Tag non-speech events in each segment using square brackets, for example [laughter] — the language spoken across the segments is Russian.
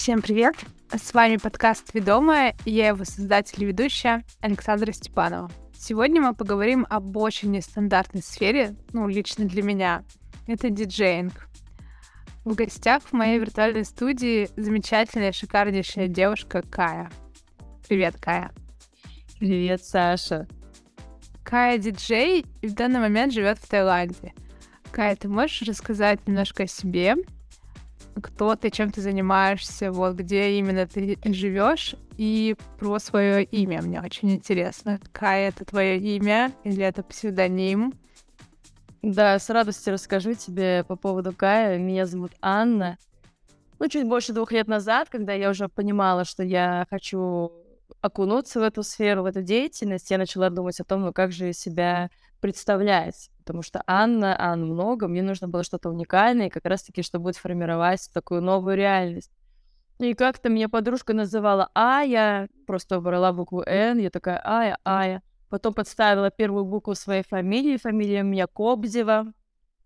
Всем привет! С вами подкаст «Ведомая» и я его создатель и ведущая Александра Степанова. Сегодня мы поговорим об очень нестандартной сфере, ну, лично для меня. Это диджеинг. В гостях в моей виртуальной студии замечательная, шикарнейшая девушка Кая. Привет, Кая. Привет, Саша. Кая диджей и в данный момент живет в Таиланде. Кая, ты можешь рассказать немножко о себе, кто ты, чем ты занимаешься, вот где именно ты живешь, и про свое имя. Мне очень интересно. Кая это твое имя или это псевдоним? Да, с радостью расскажу тебе по поводу Кая. Меня зовут Анна. Ну, чуть больше двух лет назад, когда я уже понимала, что я хочу окунуться в эту сферу, в эту деятельность, я начала думать о том, ну как же себя представлять потому что Анна, Анна много, мне нужно было что-то уникальное, как раз-таки, что будет формировать такую новую реальность. И как-то меня подружка называла Ая, просто брала букву Н, я такая Ая, Ая. Потом подставила первую букву своей фамилии, фамилия у меня Кобзева,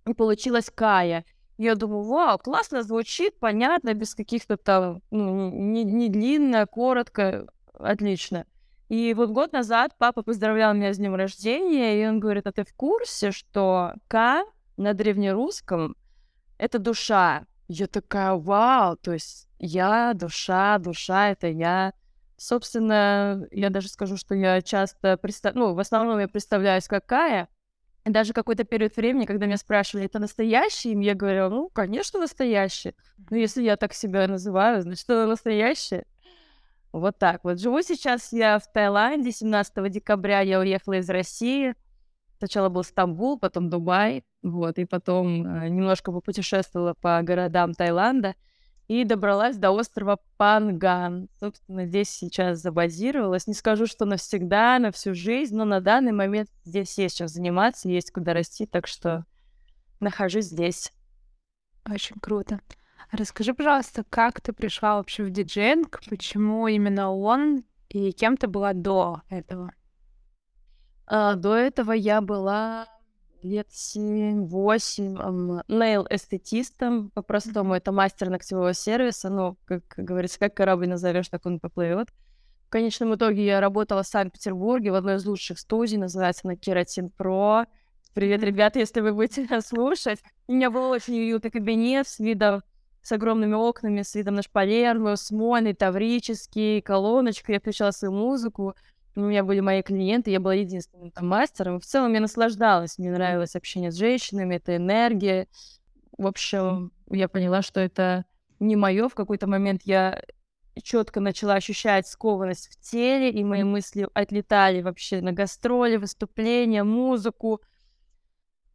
и получилась Кая. Я думаю, вау, классно звучит, понятно, без каких-то там, ну, не, не длинно, коротко, отлично. И вот год назад папа поздравлял меня с днем рождения, и он говорит, а ты в курсе, что К на древнерусском — это душа? Я такая, вау, то есть я, душа, душа — это я. Собственно, я даже скажу, что я часто, представ... ну, в основном я представляюсь как Кая, и даже какой-то период времени, когда меня спрашивали, это настоящий им, я говорю, ну, конечно, настоящий. Ну, если я так себя называю, значит, это настоящее. Вот так вот. Живу сейчас я в Таиланде. 17 декабря я уехала из России. Сначала был Стамбул, потом Дубай. Вот, и потом э, немножко попутешествовала по городам Таиланда и добралась до острова Панган. Собственно, здесь сейчас забазировалась. Не скажу, что навсегда, на всю жизнь, но на данный момент здесь есть чем заниматься, есть куда расти, так что нахожусь здесь. Очень круто. Расскажи, пожалуйста, как ты пришла вообще в диджейнг, почему именно он и кем ты была до этого? А, до этого я была лет 7-8 нейл-эстетистом, по-простому, это мастер ногтевого сервиса, ну, как говорится, как корабль назовешь, так он поплывет. В конечном итоге я работала в Санкт-Петербурге в одной из лучших студий, называется на Кератин Про. Привет, ребята, если вы будете [laughs] нас слушать. У меня был очень уютный кабинет с видом с огромными окнами, с видом на шпалерную, смольный, таврический, колоночка. Я включала свою музыку. У меня были мои клиенты, я была единственным там мастером. В целом я наслаждалась, мне нравилось общение с женщинами, это энергия. В общем, я поняла, что это не мое. В какой-то момент я четко начала ощущать скованность в теле, и мои мысли отлетали вообще на гастроли, выступления, музыку.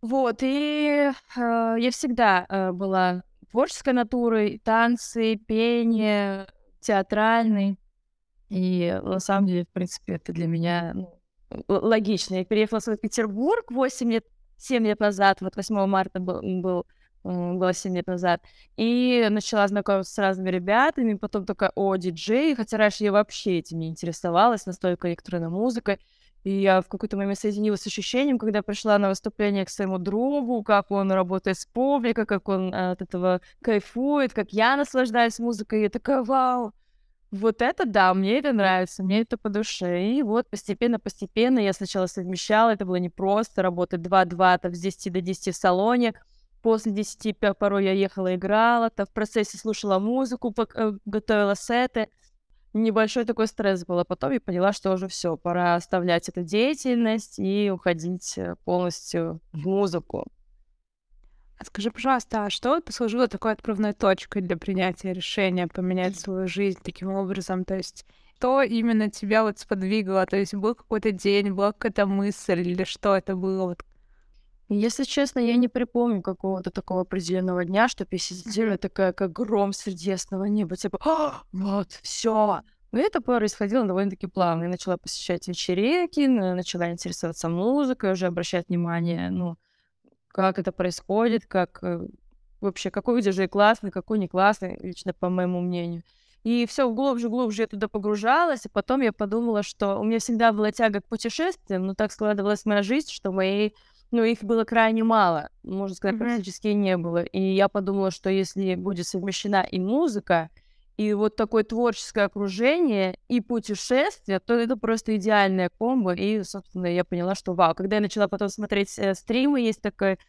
Вот, и э, я всегда э, была творческой натурой, танцы, пение, театральный. И на самом деле, в принципе, это для меня ну, логично. Я переехала в Санкт-Петербург 8 лет, 7 лет назад, вот 8 марта был, был было 7 лет назад, и начала знакомиться с разными ребятами, потом такая, о, диджей, хотя раньше я вообще этим не интересовалась, настолько электронной музыкой, и я в какой-то момент соединилась с ощущением, когда пришла на выступление к своему другу, как он работает с публикой, как он а, от этого кайфует, как я наслаждаюсь музыкой. И я такая, вау, вот это да, мне это нравится, мне это по душе. И вот постепенно-постепенно я сначала совмещала, это было непросто, работать 2-2, там, с 10 до 10 в салоне. После 10 порой я ехала, играла, там, в процессе слушала музыку, э, готовила сеты небольшой такой стресс был, а потом я поняла, что уже все, пора оставлять эту деятельность и уходить э, полностью в музыку. А скажи, пожалуйста, а что послужило такой отправной точкой для принятия решения поменять свою жизнь таким образом? То есть что именно тебя вот сподвигло? То есть был какой-то день, была какая-то мысль или что это было? Вот если честно, я не припомню какого-то такого определенного дня, чтобы я такая, как гром среди ясного неба, типа, «А, вот, все. Но это происходило довольно-таки плавно. Я начала посещать вечеринки, начала интересоваться музыкой, уже обращать внимание, ну, как это происходит, как э, вообще, какой диджей классный, какой не классный, лично по моему мнению. И все глубже, глубже я туда погружалась, и потом я подумала, что у меня всегда была тяга к путешествиям, но так складывалась моя жизнь, что моей ну, их было крайне мало, можно сказать, mm-hmm. практически не было. И я подумала, что если будет совмещена и музыка, и вот такое творческое окружение и путешествие, то это просто идеальная комбо. И, собственно, я поняла, что вау. Когда я начала потом смотреть э, стримы, есть такой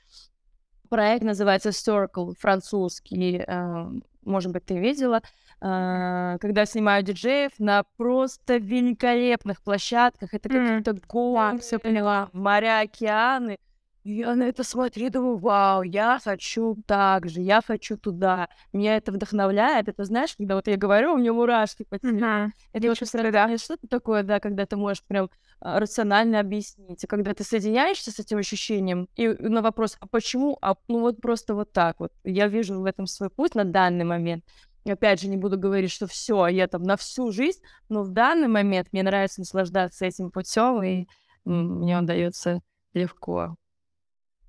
проект, называется Circle, французский, э, может быть, ты видела, э, когда снимают диджеев на просто великолепных площадках. Это какие-то горы, все поняла, моря, океаны. Я на это смотрю думаю, вау, я хочу так же, я хочу туда. Меня это вдохновляет. Это знаешь, когда вот я говорю, у меня мурашки по телу. Mm-hmm. Это я очень да. что-то такое, да, когда ты можешь прям а, рационально объяснить. И когда ты соединяешься с этим ощущением, и на вопрос, а почему? А ну вот просто вот так вот. Я вижу в этом свой путь на данный момент. И опять же, не буду говорить, что все, я там на всю жизнь, но в данный момент мне нравится наслаждаться этим путем, и мне он дается легко.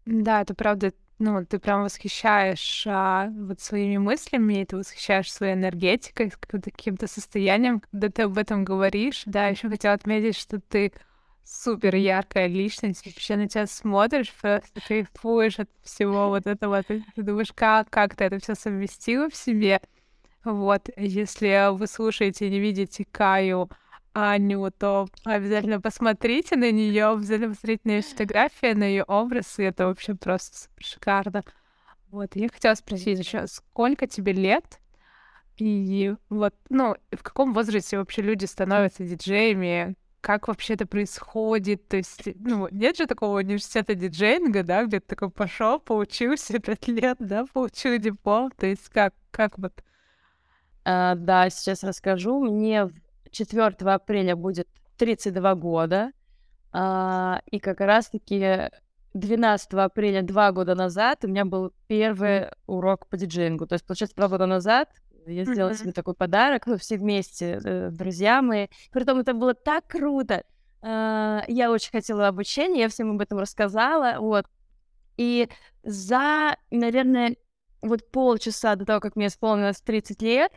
Да, это правда, ну, ты прям восхищаешь а, вот своими мыслями, ты восхищаешь своей энергетикой, каким-то состоянием, когда ты об этом говоришь. Да, еще хотела отметить, что ты супер яркая личность, вообще на тебя смотришь, просто кайфуешь от всего вот этого, ты, ты думаешь, как, как ты это все совместила в себе. Вот, если вы слушаете и не видите Каю Аню, то обязательно посмотрите на нее, обязательно посмотрите на ее фотографии, на ее образ, и это вообще просто шикарно. Вот, я хотела спросить еще, сколько тебе лет? И вот, ну, в каком возрасте вообще люди становятся диджеями? Как вообще это происходит? То есть, ну, нет же такого университета диджейнга, да, где ты такой пошел, поучился [laughs] пять лет, да, получил диплом. То есть как, как вот? А, да, сейчас расскажу. Мне 4 апреля будет 32 года. А, и как раз-таки 12 апреля, два года назад, у меня был первый урок по диджеингу. То есть, получается, два года назад я сделала mm-hmm. себе такой подарок, ну, все вместе, э, друзья мои. Притом это было так круто. Uh, я очень хотела обучения, я всем об этом рассказала, вот. И за, наверное, вот полчаса до того, как мне исполнилось 30 лет,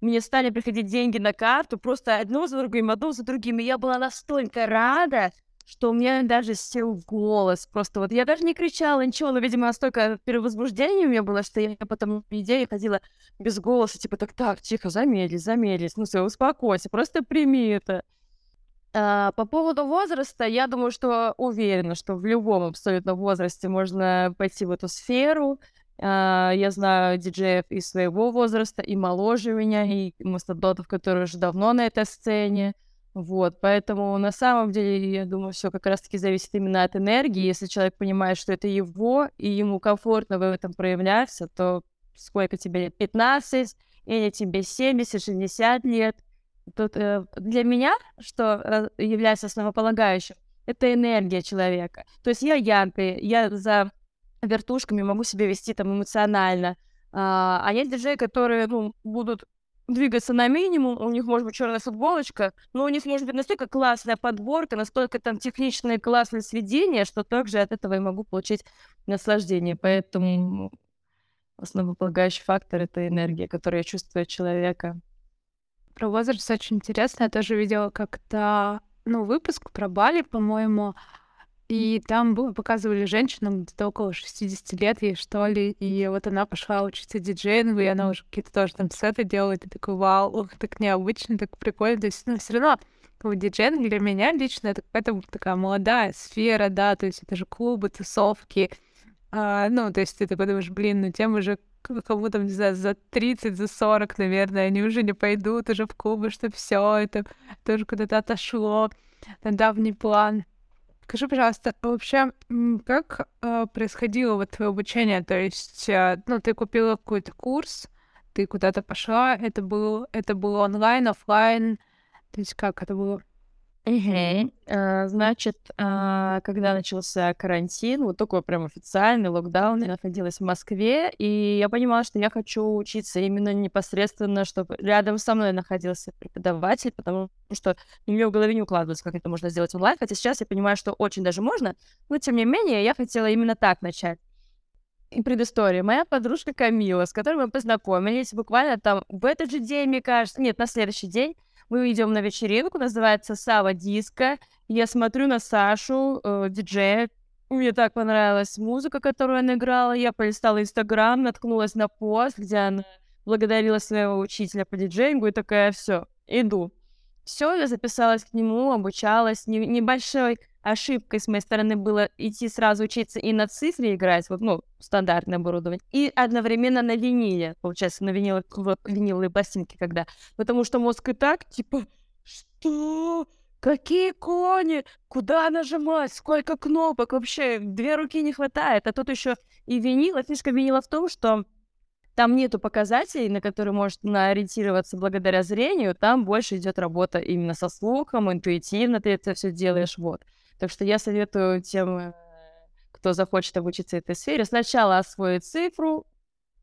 мне стали приходить деньги на карту, просто одно за другим, одно за другим. И я была настолько рада, что у меня даже сел голос. Просто вот я даже не кричала, ничего, но, видимо, настолько перевозбуждение у меня было, что я потом идея ходила без голоса, типа, так, так, тихо, замедлись, замедлись, ну все, успокойся, просто прими это. А, по поводу возраста, я думаю, что уверена, что в любом абсолютно возрасте можно пойти в эту сферу, я знаю диджеев из своего возраста, и моложе меня, и мастодотов, которые уже давно на этой сцене. Вот, поэтому на самом деле, я думаю, все как раз-таки зависит именно от энергии. Если человек понимает, что это его, и ему комфортно в этом проявляться, то сколько тебе лет? 15 или тебе 70, 60 лет. Тут э, для меня, что является основополагающим, это энергия человека. То есть я яркая, я за вертушками, могу себя вести там эмоционально. А, а есть диджеи, которые, ну, будут двигаться на минимум, у них может быть черная футболочка, но у них может быть настолько классная подборка, настолько там техничное классное сведение, что также от этого я могу получить наслаждение. Поэтому основополагающий фактор — это энергия, которую я чувствую от человека. Про возраст очень интересно. Я тоже видела как-то, ну, выпуск про Бали, по-моему, и там было, показывали женщину где-то около 60 лет ей, что ли, и вот она пошла учиться диджеингу, и она уже какие-то тоже там сеты делает, и такой, вау, ух, так необычно, так прикольно. То есть, ну, все равно как диджеинг для меня лично это какая-то такая молодая сфера, да, то есть это же клубы, тусовки, а, ну, то есть ты такой думаешь, блин, ну тем уже кому там, не знаю, за 30, за 40, наверное, они уже не пойдут уже в клубы, что все это тоже куда-то отошло на давний план. Скажи, пожалуйста, вообще, как э, происходило вот твое обучение? То есть, э, ну, ты купила какой-то курс, ты куда-то пошла, это был, это было онлайн, офлайн, то есть как это было? Угу. Значит, а, когда начался карантин, вот такой прям официальный локдаун, я находилась в Москве, и я понимала, что я хочу учиться именно непосредственно, чтобы рядом со мной находился преподаватель, потому что у меня в голове не укладывается, как это можно сделать онлайн, хотя сейчас я понимаю, что очень даже можно, но тем не менее я хотела именно так начать. И предыстория. Моя подружка Камила, с которой мы познакомились буквально там в этот же день, мне кажется, нет, на следующий день, мы идем на вечеринку, называется Сава Диско. Я смотрю на Сашу, э, диджея. Мне так понравилась музыка, которую она играла. Я полистала Инстаграм, наткнулась на пост, где она поблагодарила своего учителя по диджеингу и такая, все, иду. Все, я записалась к нему, обучалась. Не, небольшой ошибкой с моей стороны было идти сразу учиться и на цифре играть, вот, ну, стандартное оборудование, и одновременно на виниле, получается, на виниловые, виниловые пластинки, когда. Потому что мозг и так, типа, что? Какие кони? Куда нажимать? Сколько кнопок? Вообще, две руки не хватает. А тут еще и винил. А фишка винила в том, что там нету показателей, на которые может ориентироваться благодаря зрению. Там больше идет работа именно со слухом, интуитивно ты это все делаешь. Вот. Так что я советую тем, э, кто захочет обучиться этой сфере, сначала освоить цифру,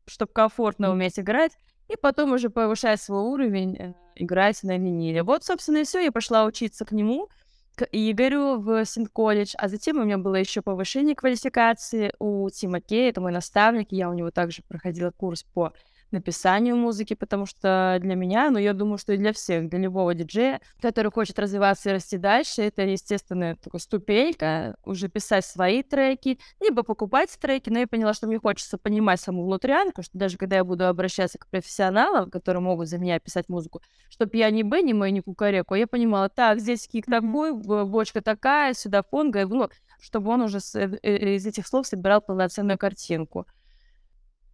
чтобы комфортно уметь играть, и потом уже повышать свой уровень, э, играть на виниле. Вот, собственно, и все. Я пошла учиться к нему, к Игорю в Синт-колледж, а затем у меня было еще повышение квалификации у Тима Кей, это мой наставник, я у него также проходила курс по написанию музыки, потому что для меня, ну, я думаю, что и для всех, для любого диджея, который хочет развиваться и расти дальше, это естественная такая ступенька, уже писать свои треки, либо покупать треки, но я поняла, что мне хочется понимать саму внутрянку, что даже когда я буду обращаться к профессионалам, которые могут за меня писать музыку, чтобы я не Бенни мой, не Кукареку, я понимала, так, здесь кик такой, бочка такая, сюда фонга, ну, чтобы он уже э, э, из этих слов собирал полноценную картинку.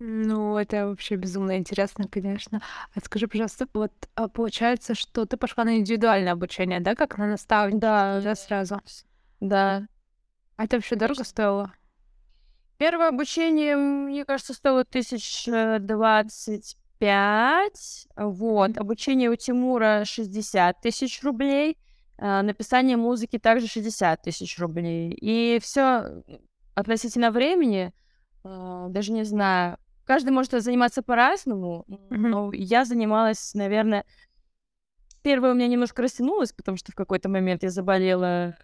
Ну, это вообще безумно интересно, конечно. А скажи, пожалуйста, вот а получается, что ты пошла на индивидуальное обучение, да, как на наставника, Да, да, сразу? да. А это вообще дорого стоило? Первое обучение, мне кажется, стоило тысяч э, двадцать пять. Вот. Обучение у Тимура 60 тысяч рублей. а, Написание музыки также 60 тысяч рублей. И все относительно времени, а, даже не знаю, Каждый может заниматься по-разному, Мгм. но я занималась, наверное... Первое у меня немножко растянулось, потому что в какой-то момент я заболела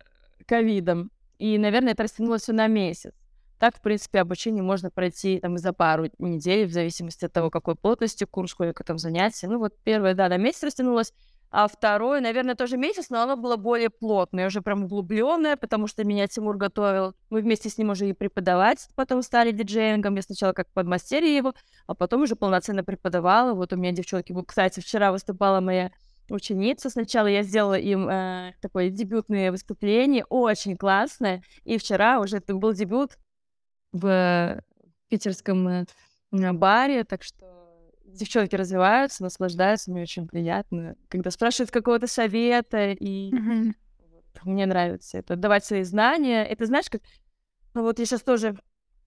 ковидом, и, наверное, это растянулось все на месяц. Так, в принципе, обучение можно пройти там и за пару недель, в зависимости от того, какой плотности курс, сколько там занятий. Ну вот первое, да, на месяц растянулось, а второе, наверное, тоже месяц, но оно было более плотное, уже прям углубленное, потому что меня Тимур готовил. Мы вместе с ним уже и преподавать потом стали диджеингом. Я сначала как подмастерье его, а потом уже полноценно преподавала. Вот у меня девчонки, кстати, вчера выступала моя ученица. Сначала я сделала им э, такое дебютное выступление, очень классное. И вчера уже это был дебют в питерском э, баре, так что девчонки развиваются, наслаждаются, мне очень приятно. Когда спрашивают какого-то совета, и вот, мне нравится это, давать свои знания. Это знаешь, как... Ну, вот я сейчас тоже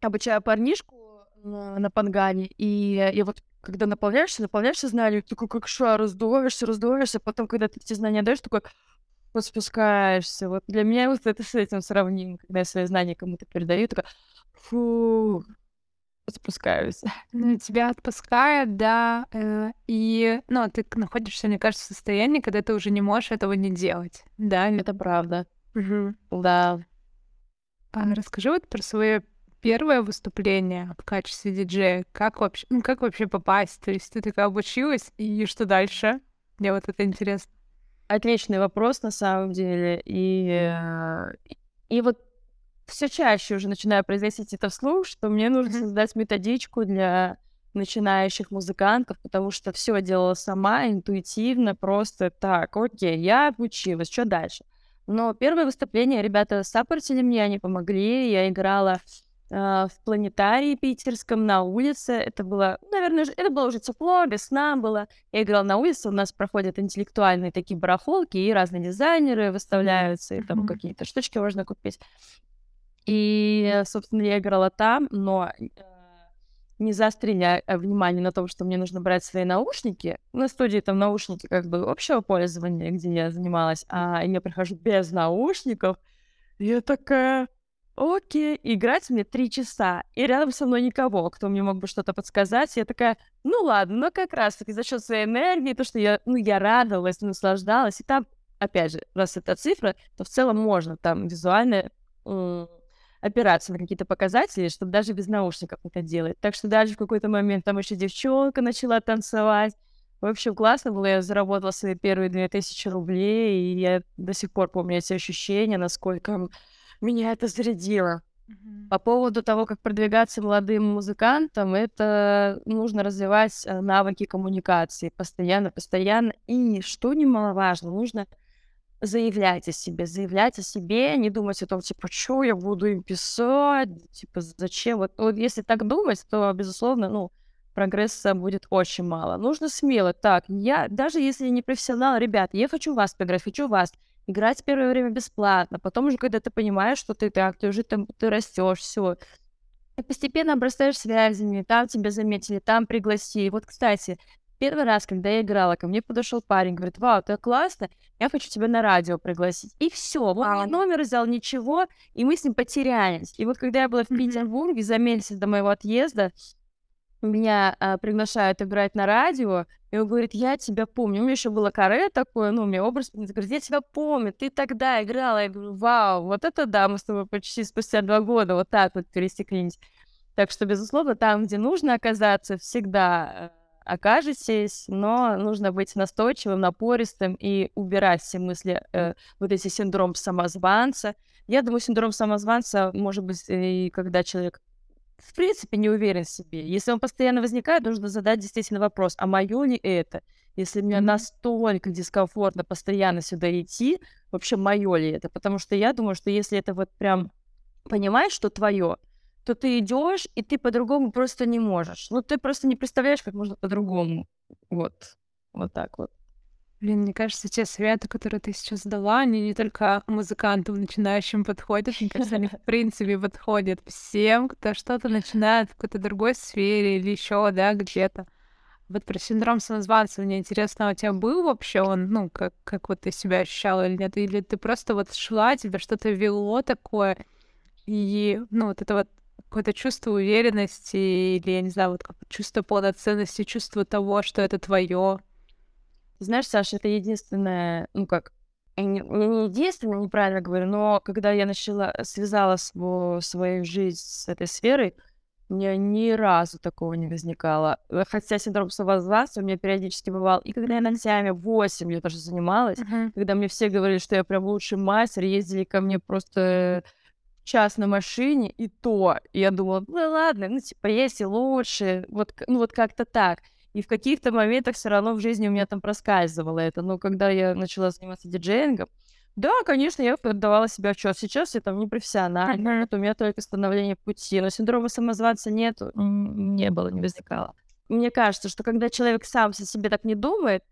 обучаю парнишку на, на пангане, и я вот когда наполняешься, наполняешься знаниями, такой как шар, раздуваешься, раздуваешься, потом, когда ты эти знания даешь, такой вот спускаешься. Вот для меня вот это с этим сравнимо, когда я свои знания кому-то передаю, такая фу, спускаюсь. [laughs] Ну, тебя отпускает, да, э, и, ну, ты находишься, мне кажется, в состоянии, когда ты уже не можешь этого не делать, да? Это правда. Мгм. Да. А расскажи вот про свое первое выступление в качестве диджея. Как вообще, ну, как вообще попасть? То есть ты такая обучилась, и что дальше? Мне вот это интересно. Отличный вопрос на самом деле. И, э, и вот все чаще уже начинаю произносить это вслух, что мне нужно создать методичку для начинающих музыкантов, потому что все делала сама, интуитивно, просто так, окей, я обучилась, что дальше? Но первое выступление ребята саппортили мне, они помогли, я играла э, в планетарии питерском на улице. Это было, наверное, ж- это было уже тепло, весна была. Я играла на улице, у нас проходят интеллектуальные такие барахолки, и разные дизайнеры выставляются, и там Мгм. какие-то штучки можно купить. И, собственно, я играла там, но э, не заострили э, внимание на том, что мне нужно брать свои наушники. На студии там наушники как бы общего пользования, где я занималась, а я прихожу без наушников. Я такая, окей, играть мне три часа. И рядом со мной никого, кто мне мог бы что-то подсказать. Я такая, ну ладно, но как раз-таки за счет своей энергии, то, что я, ну, я радовалась, наслаждалась. И там, опять же, раз это цифра, то в целом можно там визуально опираться на какие-то показатели, чтобы даже без наушников это делать. Так что даже в какой-то момент там еще девчонка начала танцевать. В общем, классно было. Я заработала свои первые 2000 рублей, и я до сих пор помню эти ощущения, насколько меня это зарядило. По поводу того, как продвигаться молодым музыкантам, это нужно развивать э, навыки коммуникации постоянно, постоянно. И, что немаловажно, нужно заявлять о себе, заявлять о себе, не думать о том, типа, что я буду им писать, типа, зачем. Вот, вот если так думать, то, безусловно, ну, прогресса будет очень мало. Нужно смело. Так, я, даже если не профессионал, ребят, я хочу вас поиграть, хочу вас. Играть первое время бесплатно. Потом уже, когда ты понимаешь, что ты так, ты уже там, ты растешь, все. И постепенно обрастаешь связями, там тебя заметили, там пригласили. Вот, кстати, первый раз, когда я играла, ко мне подошел парень, говорит, вау, ты классно, я хочу тебя на радио пригласить. И все, вот а. номер взял, ничего, и мы с ним потерялись. И вот когда я была в Петербурге за месяц до моего отъезда, меня а, приглашают играть на радио, и он говорит, я тебя помню. У меня еще было каре такое, ну, у меня образ, он говорит, я тебя помню, ты тогда играла. Я говорю, вау, вот это да, мы с тобой почти спустя два года вот так вот пересеклись. Так что, безусловно, там, где нужно оказаться, всегда э, окажетесь, но нужно быть настойчивым, напористым и убирать все мысли, э, вот эти синдром самозванца. Я думаю, синдром самозванца может быть и когда человек в принципе не уверен в себе. Если он постоянно возникает, нужно задать действительно вопрос, а мое ли это? Если мне mm-hmm. настолько дискомфортно постоянно сюда идти, вообще мое ли это? Потому что я думаю, что если это вот прям понимаешь, что твое, то ты идешь, и ты по-другому просто не можешь. Ну, ты просто не представляешь, как можно по-другому. Вот. Вот так вот. Блин, мне кажется, те советы, которые ты сейчас дала, они не только музыкантам начинающим подходят, мне кажется, они в [laughs] принципе подходят всем, кто что-то начинает в какой-то другой сфере или еще, да, где-то. Вот про синдром самозванца мне интересно, а у тебя был вообще он, ну, как, как вот ты себя ощущала или нет? Или ты просто вот шла, тебя что-то вело такое, и, ну, вот это вот какое-то чувство уверенности или, я не знаю, вот чувство полноценности, чувство того, что это твое, знаешь, Саша, это единственное, ну как, не, не единственное, неправильно говорю, но когда я начала, связала свою, свою жизнь с этой сферой, у меня ни разу такого не возникало. Э, хотя синдром самозванца у меня периодически бывал. И когда я на теме 8 я тоже занималась, uh-huh. когда мне все говорили, что я прям лучший мастер, ездили ко мне просто час на машине, и то. И я думала, ну ладно, ну типа есть и лучше, вот, ну вот как-то так. И в каких-то моментах все равно в жизни у меня там проскальзывало это. Но когда я начала заниматься диджеингом, да, конечно, я отдавала себе отчет. Сейчас я там не профессиональна, uh-huh. у меня только становление пути. Но синдрома самозванца нет, не было, не возникало. Мне кажется, что когда человек сам о себе так не думает,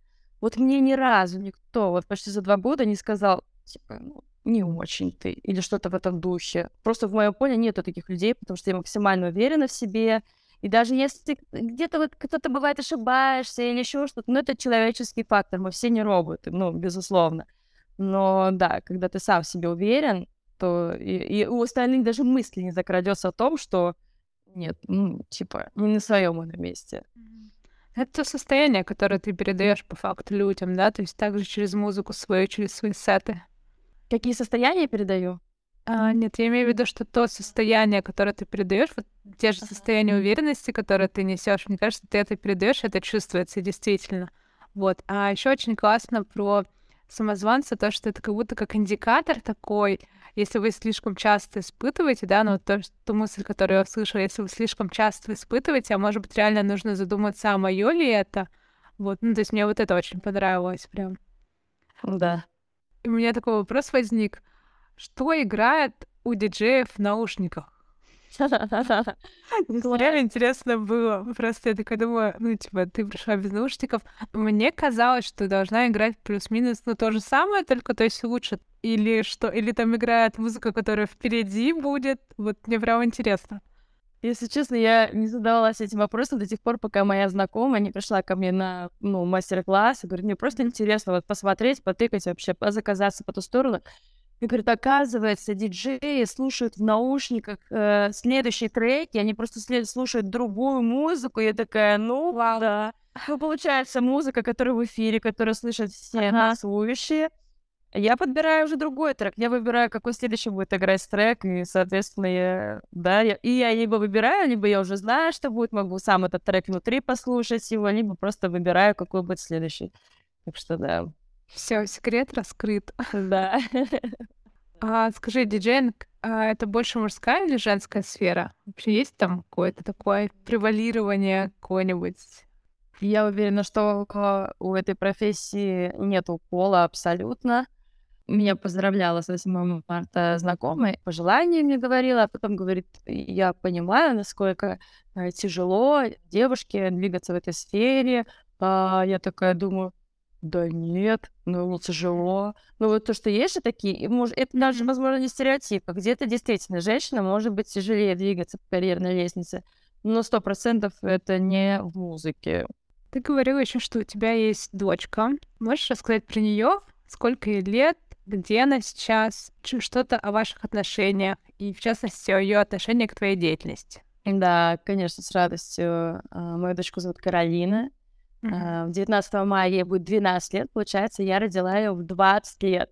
вот мне ни разу никто вот почти за два года не сказал, типа, ну, не очень ты, или что-то в этом духе. Просто в моем поле нету таких людей, потому что я максимально уверена в себе, и даже если где-то вот кто-то бывает ошибаешься или еще что-то, ну, это человеческий фактор, мы все не роботы, ну, безусловно. Но да, когда ты сам в себе уверен, то и, и у остальных даже мысли не закрадется о том, что нет, ну, типа, не на своем на месте. Это то состояние, которое ты передаешь по факту людям, да, то есть также через музыку свою, через свои сеты. Какие состояния я передаю? А, нет, я имею в виду, что то состояние, которое ты передаешь, вот те же состояния уверенности, которые ты несешь, мне кажется, ты это передаешь, это чувствуется действительно. Вот. А еще очень классно про самозванца, то, что это как будто как индикатор такой, если вы слишком часто испытываете, да, ну, то, ту мысль, которую я услышала, если вы слишком часто испытываете, а может быть, реально нужно задуматься, а мое ли это? Вот, ну, то есть мне вот это очень понравилось прям. Да. И у меня такой вопрос возник. Что играет у диджеев в наушниках? [laughs] Реально интересно было. Просто я такая думаю, ну, типа, ты пришла без наушников. Мне казалось, что должна играть плюс-минус, ну, то же самое, только, то есть, лучше. Или что? Или там играет музыка, которая впереди будет. Вот мне прям интересно. Если честно, я не задавалась этим вопросом до тех пор, пока моя знакомая не пришла ко мне на ну, мастер-класс и говорит, мне просто интересно вот посмотреть, потыкать вообще, заказаться по ту сторону. И говорит, оказывается, диджеи слушают в наушниках э, следующие треки, они просто след- слушают другую музыку. Я такая, ну, Вау. да. Ну, получается, музыка, которая в эфире, которую слышат все ага. нас слушающие. Я подбираю уже другой трек. Я выбираю, какой следующий будет играть трек, и, соответственно, я, да, я, и я либо выбираю, либо я уже знаю, что будет, могу сам этот трек внутри послушать его, либо просто выбираю, какой будет следующий. Так что, да. Все, секрет раскрыт. Да. [laughs] А скажи, диджейнг а это больше мужская или женская сфера? Вообще есть там какое-то такое превалирование какое-нибудь? Я уверена, что у этой профессии нету пола абсолютно. Меня поздравляла с 8 марта знакомая, пожелания мне говорила, а потом говорит, я понимаю, насколько э, тяжело девушке двигаться в этой сфере. А я такая думаю, да нет, ну тяжело. Ну вот то, что есть же такие, может, это даже, возможно, не стереотип, а где-то действительно женщина может быть тяжелее двигаться по карьерной лестнице, но сто процентов это не в музыке. Ты говорила еще, что у тебя есть дочка. Можешь рассказать про нее? Сколько ей лет? Где она сейчас? Что-то о ваших отношениях и, в частности, о ее отношении к твоей деятельности. Да, конечно, с радостью. А, мою дочку зовут Каролина. Mm-hmm. 19 мая ей будет 12 лет, получается, я родила ее в 20 лет.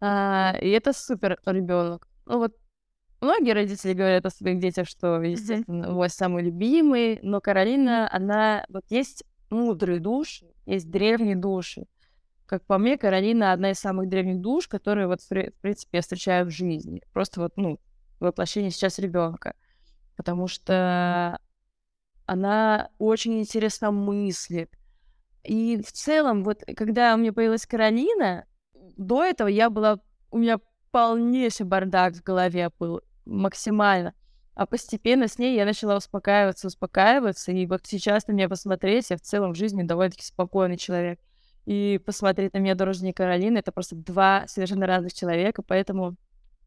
А, и это супер ребенок. Ну вот многие родители говорят о своих детях, что, естественно, mm-hmm. мой самый любимый, но Каролина, она вот есть мудрые души, есть древние души. Как по мне, Каролина одна из самых древних душ, которые вот, в принципе, я встречаю в жизни. Просто вот, ну, воплощение сейчас ребенка. Потому что она очень интересно мыслит. И в целом, вот когда у меня появилась Каролина, до этого я была... У меня полнейший бардак в голове был, максимально. А постепенно с ней я начала успокаиваться, успокаиваться. И вот сейчас на меня посмотреть, я в целом в жизни довольно-таки спокойный человек. И посмотреть на меня дорожнее Каролина, это просто два совершенно разных человека, поэтому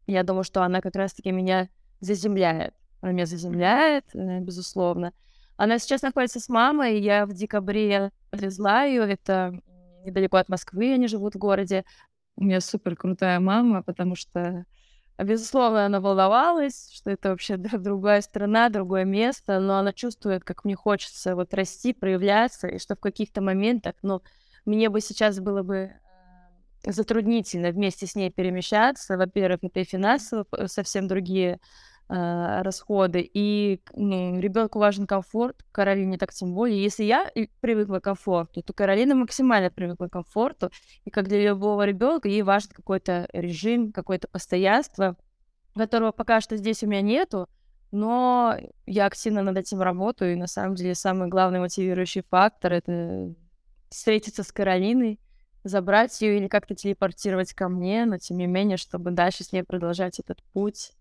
я думаю, что она как раз-таки меня заземляет. Она меня заземляет, э, безусловно. Она сейчас находится с мамой, я в декабре привезла ее, это недалеко от Москвы, они живут в городе. У меня супер крутая мама, потому что Безусловно, она волновалась, что это вообще [laughs] другая страна, другое место, но она чувствует, как мне хочется вот расти, проявляться, и что в каких-то моментах, ну, мне бы сейчас было бы э, затруднительно вместе с ней перемещаться. Во-первых, это и финансово совсем другие э, расходы, и ну, ребенку важен комфорт, Каролине так тем более. Если я привыкла к комфорту, то Каролина максимально привыкла к комфорту, и как для любого ребенка ей важен какой-то режим, какое-то постоянство, которого пока что здесь у меня нету, но я активно над этим работаю, и на самом деле самый главный мотивирующий фактор — это встретиться с Каролиной, забрать ее или как-то телепортировать ко мне, но тем не менее, чтобы дальше с ней продолжать этот путь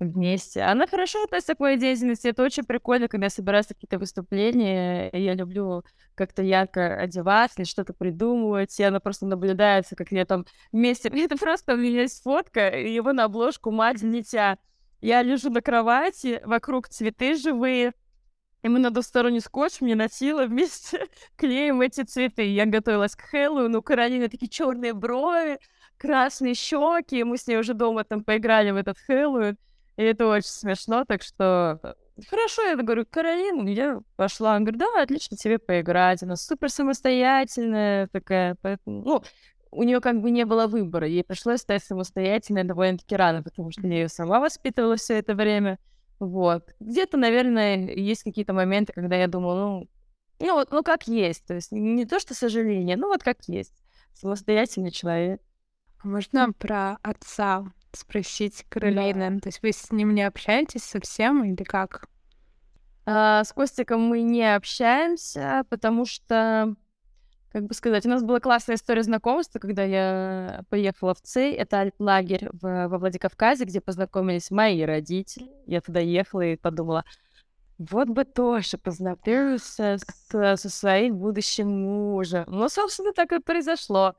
вместе. Она хорошо относится к моей деятельности. Это очень прикольно, когда собираются какие-то выступления. Я люблю как-то ярко одеваться или что-то придумывать. И она просто наблюдается, как я там вместе... [laughs] Это просто у меня есть фотка, и его на обложку мать дитя. Я лежу на кровати, вокруг цветы живые, и мы на двусторонний скотч мне носила вместе [laughs] клеим эти цветы. Я готовилась к Хэллоуину, у Каролины такие черные брови, красные щеки. Мы с ней уже дома там поиграли в этот Хэллоуин. И это очень смешно, так что э, хорошо, я говорю, Каролина, я пошла. Он говорит, да, отлично тебе поиграть. Она супер самостоятельная такая, поэтому, ну, у нее как бы не было выбора. Ей пришлось стать самостоятельной довольно-таки рано, потому что я ее сама воспитывала все это время. Вот. Где-то, наверное, есть какие-то моменты, когда я думаю, ну, ну вот, ну как есть. То есть не то, что сожаление, ну вот как есть. Самостоятельный человек. А можно про отца спросить Каролины? Да. То есть вы с ним не общаетесь совсем или как? А, с Костиком мы не общаемся, потому что, как бы сказать, у нас была классная история знакомства, когда я поехала в ЦЕЙ, это альп-лагерь в, во Владикавказе, где познакомились мои родители. Я туда ехала и подумала, вот бы тоже познакомиться с, со своим будущим мужем. Ну, собственно, так и произошло.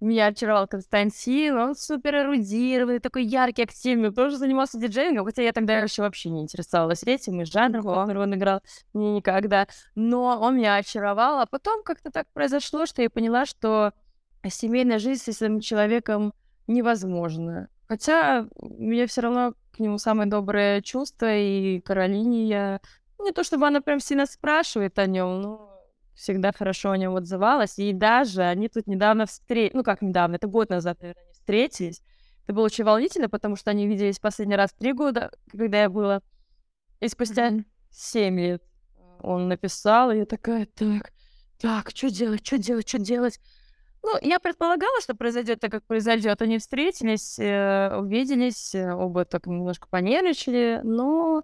Меня очаровал Константин, он супер эрудированный, такой яркий, активный, тоже занимался диджеингом, хотя я тогда еще вообще не интересовалась этим, и жанром, который он играл, мне никогда. Но он меня очаровал, а потом как-то так произошло, что я поняла, что семейная жизнь с этим человеком невозможна. Хотя у меня все равно к нему самое доброе чувство, и Каролине я... Не то чтобы она прям сильно спрашивает о нем, но всегда хорошо о нем отзывалась. И даже они тут недавно встретились, ну как недавно, это год назад, наверное, они встретились. Это было очень волнительно, потому что они виделись последний раз три года, когда я была. И спустя семь лет он написал, и я такая, так, так, что делать, что делать, что делать? Ну, я предполагала, что произойдет так, как произойдет. Они встретились, э, увиделись, э, оба так немножко понервничали, но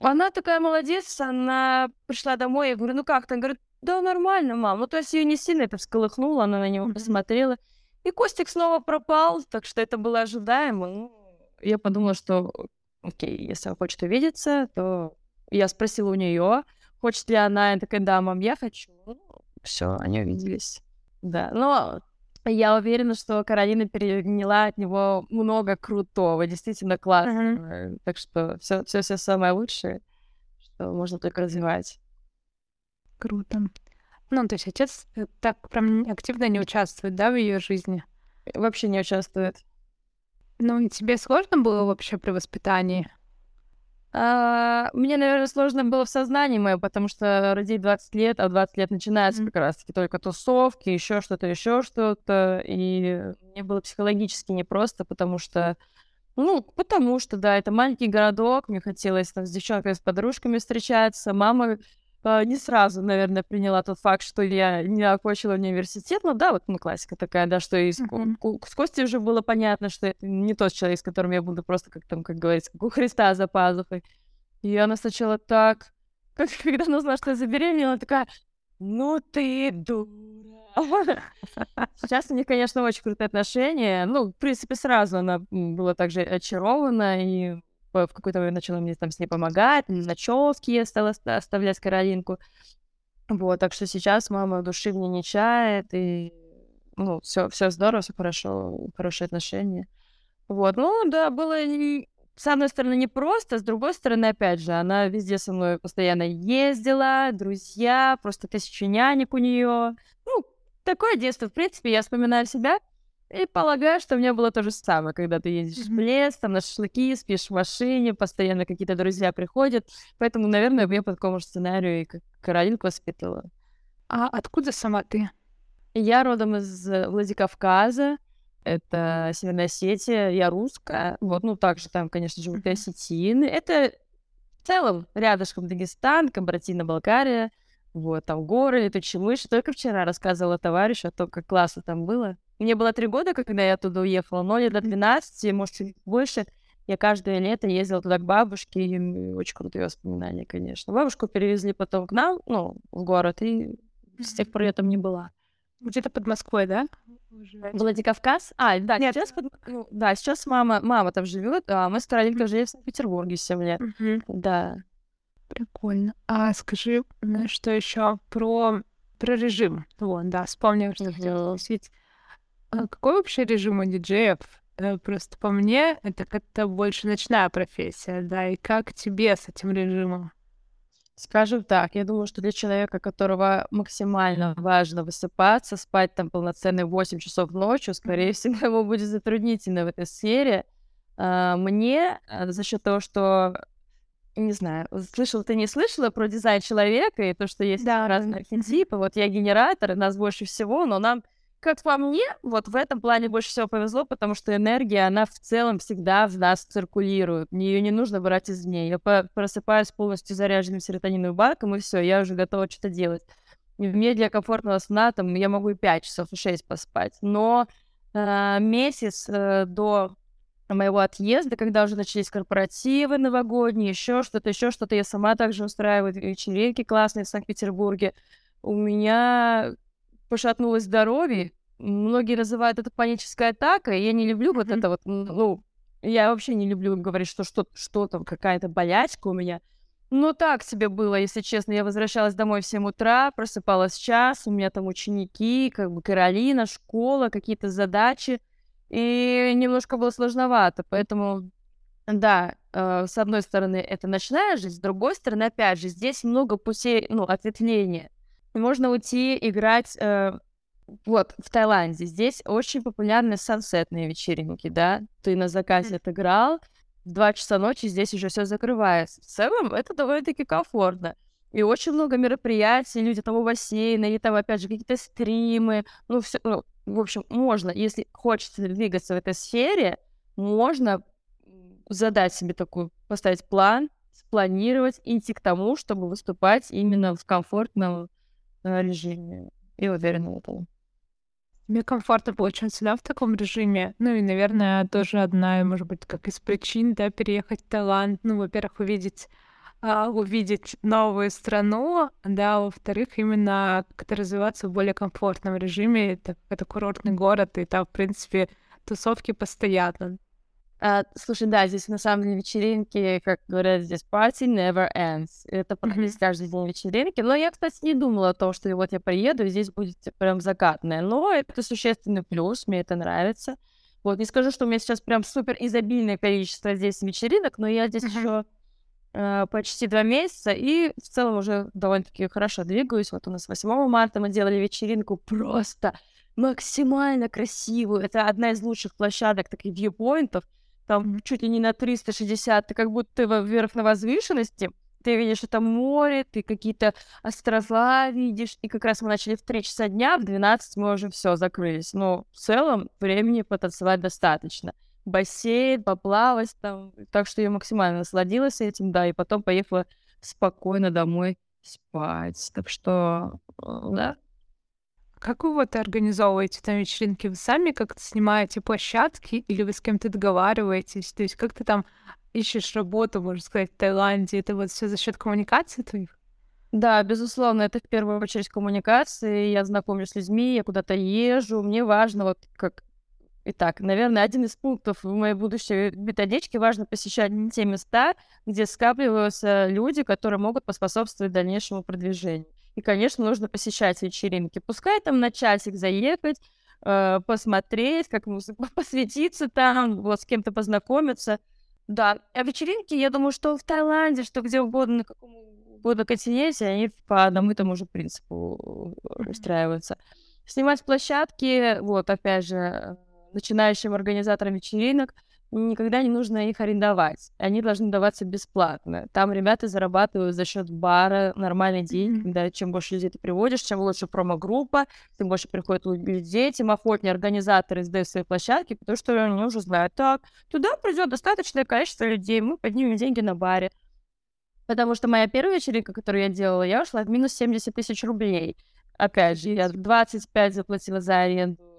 она такая молодец, она пришла домой, я говорю, ну как ты? Она говорит, да нормально, мам. Ну, то есть ее не сильно это всколыхнуло, она на него посмотрела. И Костик снова пропал, так что это было ожидаемо. Ну, я подумала, что, окей, если он хочет увидеться, то я спросила у нее, хочет ли она, и такая, да, мам, я хочу. Ну, все, они увиделись. Да, но я уверена, что Каролина переняла от него много крутого, действительно классно. Mm-hmm. Так что все, все, все самое лучшее, что можно только развивать. Круто. Ну, то есть отец э, так прям активно не участвует, да, в ее жизни? Вообще не участвует. Ну, и тебе сложно было вообще при воспитании? А, мне, наверное, сложно было в сознании моем, потому что родить 20 лет, а 20 лет начинается mm-hmm. как раз-таки только тусовки, еще что-то, еще что-то. И мне было психологически непросто, потому что ну, потому что, да, это маленький городок, мне хотелось там с девчонками, с подружками встречаться. Мама не сразу, наверное, приняла тот факт, что я не окончила университет. Ну да, вот ну, классика такая, да, что и с, mm-hmm. с Костей уже было понятно, что это не тот человек, с которым я буду просто, как там, как говорится, как у Христа за пазухой. И она сначала так, как, [laughs] когда она узнала, что я забеременела, она такая, ну ты дура. [laughs] Сейчас у них, конечно, очень крутые отношения. Ну, в принципе, сразу она была также очарована и в какой-то момент начала мне там с ней помогать, ночевки я стала оставлять Каролинку. Вот, так что сейчас мама души мне не чает, и ну, все, все здорово, все хорошо, хорошие отношения. Вот, ну да, было с одной стороны непросто, с другой стороны, опять же, она везде со мной постоянно ездила, друзья, просто тысячу нянек у нее. Ну, такое детство, в принципе, я вспоминаю себя, и полагаю, что у меня было то же самое, когда ты едешь в лес, там на шашлыки, спишь в машине, постоянно какие-то друзья приходят. Поэтому, наверное, я по такому же сценарию и Каролинку воспитывала. А откуда сама ты? Я родом из Владикавказа, это Северная Осетия, я русская. Вот, ну, также там, конечно, живут и осетины. Это в целом рядышком Дагестан, Кабардино-Балкария. Вот, там горы, летучие мыши. Только вчера рассказывала товарищу о том, как классно там было. Мне было три года, когда я оттуда уехала, но лет до 12, может, чуть больше. Я каждое лето ездила туда к бабушке, и очень крутые воспоминания, конечно. Бабушку перевезли потом к нам, ну, в город, и с тех пор я там не была. Где-то под Москвой, да? Владикавказ? А, да, Нет. сейчас, под... ну, да, сейчас мама, мама там живет, а мы с Каролинкой жили в Санкт-Петербурге 7 лет. Mm-hmm. Да. Прикольно. А скажи, что еще про, про режим? Вот, да, вспомнила, что хотела спросить. А какой вообще режим у диджеев? Э, просто по мне, это как-то больше ночная профессия, да, и как тебе с этим режимом? Скажем так, я думаю, что для человека, которого максимально важно высыпаться, спать там полноценные 8 часов ночью, скорее всего, [laughs] ему будет затруднительно в этой сфере. А, мне а, за счет того, что не знаю, слышала ты не слышала про дизайн человека и то, что есть да. разные архетипы. Вот я генератор, нас больше всего, но нам как по мне, вот в этом плане больше всего повезло, потому что энергия, она в целом всегда в нас циркулирует. Ее не нужно брать извне. Я просыпаюсь полностью заряженным серотониновым баком, и все, я уже готова что-то делать. Мне для комфортного сна там я могу и 5 часов, и 6 поспать. Но э, месяц э, до моего отъезда, когда уже начались корпоративы новогодние, еще что-то, еще что-то, я сама также устраиваю вечеринки классные в Санкт-Петербурге. У меня пошатнулось здоровье. Многие называют это паническая атака, и я не люблю вот это вот, ну, я вообще не люблю говорить, что что, что там, какая-то болячка у меня. Ну, так себе было, если честно. Я возвращалась домой в 7 утра, просыпалась в час, у меня там ученики, как бы Каролина, школа, какие-то задачи. И немножко было сложновато, поэтому, да, э, с одной стороны, это ночная жизнь, с другой стороны, опять же, здесь много путей, ну, ответвления. Можно уйти играть э, вот в Таиланде. Здесь очень популярны сансетные вечеринки, да. Ты на закате отыграл, в 2 часа ночи здесь уже все закрывается. В целом это довольно-таки комфортно. И очень много мероприятий, люди там у бассейна, или там, опять же, какие-то стримы. Ну, все, ну, в общем, можно, если хочется двигаться в этой сфере, можно задать себе такую, поставить план, спланировать, идти к тому, чтобы выступать именно в комфортном режиме и уверена в этом. Мне комфортно получается, да, в таком режиме. Ну и, наверное, тоже одна, может быть, как из причин, да, переехать в Таиланд. Ну, во-первых, увидеть а, увидеть новую страну, да, во-вторых, именно как-то развиваться в более комфортном режиме. Это, это курортный город, и там, в принципе, тусовки постоянно. А, слушай, да, здесь на самом деле вечеринки, как говорят здесь, party never ends. Это практически mm-hmm. каждый день вечеринки. Но я, кстати, не думала о том, что вот я приеду, и здесь будет прям закатное. Но это существенный плюс, мне это нравится. Вот, не скажу, что у меня сейчас прям супер изобильное количество здесь вечеринок, но я здесь mm-hmm. еще Э, почти два месяца, и в целом уже довольно-таки хорошо двигаюсь. Вот у нас 8 марта мы делали вечеринку просто максимально красивую. Это одна из лучших площадок таких вьюпоинтов. Там чуть ли не на 360, ты как будто ты вверх на возвышенности. Ты видишь это море, ты какие-то острова видишь. И как раз мы начали в 3 часа дня, в 12 мы уже все закрылись. Но в целом времени потанцевать достаточно бассейн, поплавать там. Так что я максимально насладилась этим, да, и потом поехала спокойно домой спать. Так что, э, да. Как вы вот организовываете там вечеринки? Вы сами как-то снимаете площадки или вы с кем-то договариваетесь? То есть как ты там ищешь работу, можно сказать, в Таиланде? Это вот все за счет коммуникации твоих? Да, безусловно, это в первую очередь коммуникации. Я знакомлюсь с людьми, я куда-то езжу. Мне важно, вот как Итак, наверное, один из пунктов в моей будущей методичке важно посещать те места, где скапливаются люди, которые могут поспособствовать дальнейшему продвижению. И, конечно, нужно посещать вечеринки. Пускай там на часик заехать, э, посмотреть, как [laughs] посветиться там, вот с кем-то познакомиться. Да, а вечеринки, я думаю, что в Таиланде, что где угодно, на каком угодно континенте, они по одному и тому же принципу устраиваются. Снимать площадки, вот, опять же, начинающим организаторам вечеринок никогда не нужно их арендовать. Они должны даваться бесплатно. Там ребята зарабатывают за счет бара нормальный день. Mm-hmm. Да, чем больше людей ты приводишь, чем лучше промо-группа, тем больше приходит людей, тем охотнее организаторы сдают свои площадки, потому что они уже знают, так, туда придет достаточное количество людей, мы поднимем деньги на баре. Потому что моя первая вечеринка, которую я делала, я ушла в минус 70 тысяч рублей. Опять же, я 25 заплатила за аренду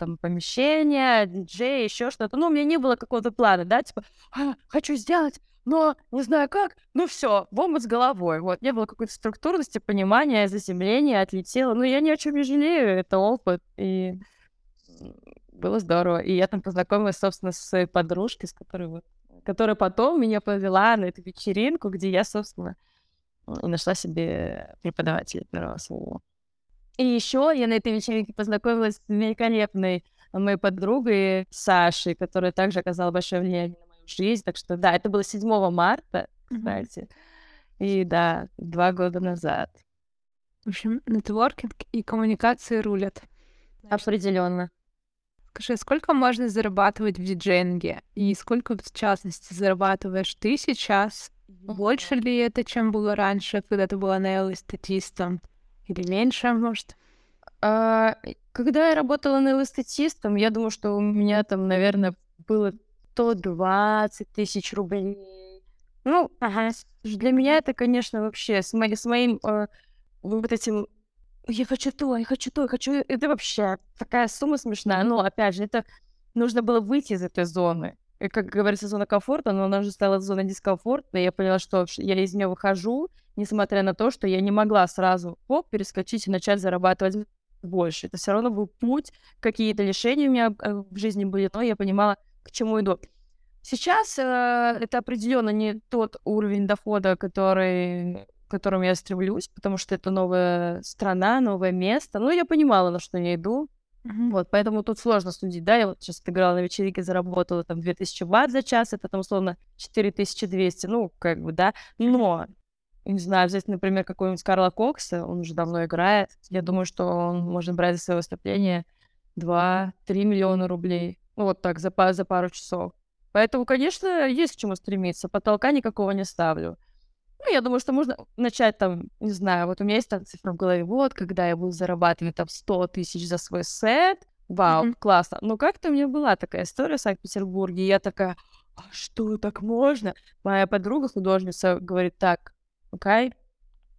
там помещение, диджей, еще что-то. Ну, у меня не было какого-то плана, да, типа, а, хочу сделать, но не знаю как, ну все, бомба с головой. Вот, не было какой-то структурности, понимания, заземления, отлетела. Ну, я ни о чем не жалею, это опыт, и было здорово. И я там познакомилась, собственно, со своей подружкой, с которой вот, которая потом меня повела на эту вечеринку, где я, собственно, нашла себе преподавателя первого своего. И еще я на этой вечеринке познакомилась с великолепной моей подругой Сашей, которая также оказала большое влияние на мою жизнь. Так что да, это было 7 марта, кстати. Mm-hmm. И да, два года назад. В общем, нетворкинг и коммуникации рулят. Определенно. Скажи, сколько можно зарабатывать в диджейнге? И сколько, в частности, зарабатываешь ты сейчас? Больше ли это, чем было раньше, когда ты была найл-эстетистом? Или меньше, может? А, когда я работала наил-эстетистом, я думаю, что у меня там, наверное, было 120 тысяч рублей. Ну, ага. для меня это, конечно, вообще с, мо- с моим э, вот этим я хочу то, я хочу то, я хочу... Это вообще такая сумма смешная. Но, опять же, это нужно было выйти из этой зоны. И, как говорится, зона комфорта, но она уже стала зоной дискомфорта. И я поняла, что я из нее выхожу, несмотря на то, что я не могла сразу оп, перескочить и начать зарабатывать больше. Это все равно был путь, какие-то лишения у меня э, в жизни были, но я понимала, к чему иду. Сейчас э, это определенно не тот уровень дохода, который, к которому я стремлюсь, потому что это новая страна, новое место. Но я понимала, на что я иду. Mm-hmm. Вот, поэтому тут сложно судить, да, я вот сейчас играла на вечеринке, заработала там 2000 бат за час, это там условно 4200, ну, как бы, да, но не знаю, взять, например, какого-нибудь Карла Кокса, он уже давно играет. Я думаю, что он может брать за свое выступление 2-3 миллиона рублей. Ну, вот так, за, за пару часов. Поэтому, конечно, есть к чему стремиться. Потолка никакого не ставлю. Ну, я думаю, что можно начать там, не знаю, вот у меня есть там цифра в голове, вот, когда я буду зарабатывать там 100 тысяч за свой сет, вау, mm-hmm. классно. Но как-то у меня была такая история в Санкт-Петербурге, и я такая, а что, так можно? Моя подруга, художница, говорит, так, окей,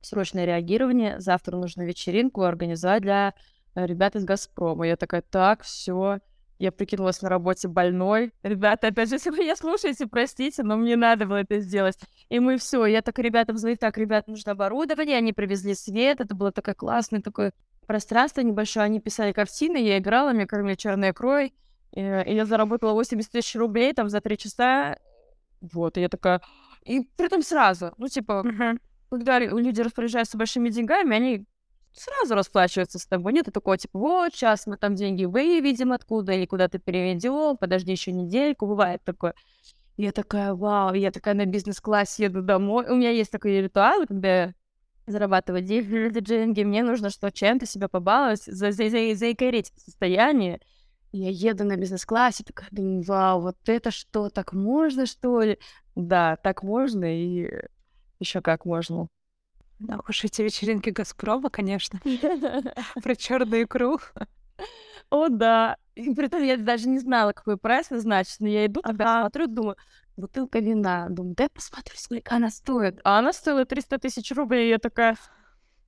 срочное реагирование, завтра нужно вечеринку организовать для ребята из Газпрома. Я такая, так, все, я прикинулась на работе больной. Ребята, опять же, если вы меня слушаете, простите, но мне надо было это сделать. И мы все, я так ребятам звоню, так, ребят, нужно оборудование, они привезли свет, это было такое классное такое пространство небольшое, они писали картины, я играла, мне кормили черной икрой, и, и я заработала 80 тысяч рублей там за три часа, вот, и я такая... И при этом сразу, ну, типа, uh-huh. когда люди распоряжаются большими деньгами, они сразу расплачиваются с тобой. Нет такого, типа, вот, сейчас мы там деньги выведем откуда или куда-то переведем, подожди еще недельку. Бывает такое. Я такая, вау, я такая на бизнес-классе еду домой. У меня есть такой ритуал, когда я зарабатываю деньги, мне нужно что чем-то себя побаловать, за за за заикарить состояние. Я еду на бизнес-классе, такая думаю, вау, вот это что, так можно, что ли? Да, так можно и еще как можно. Да уж эти вечеринки Газпрома, конечно. [laughs] Про черную икру. О, да. И при этом я даже не знала, какой прайс назначить, но я иду, ага. смотрю, думаю, бутылка вина. Думаю, дай посмотрю, сколько она стоит. А она стоила 300 тысяч рублей. Я такая,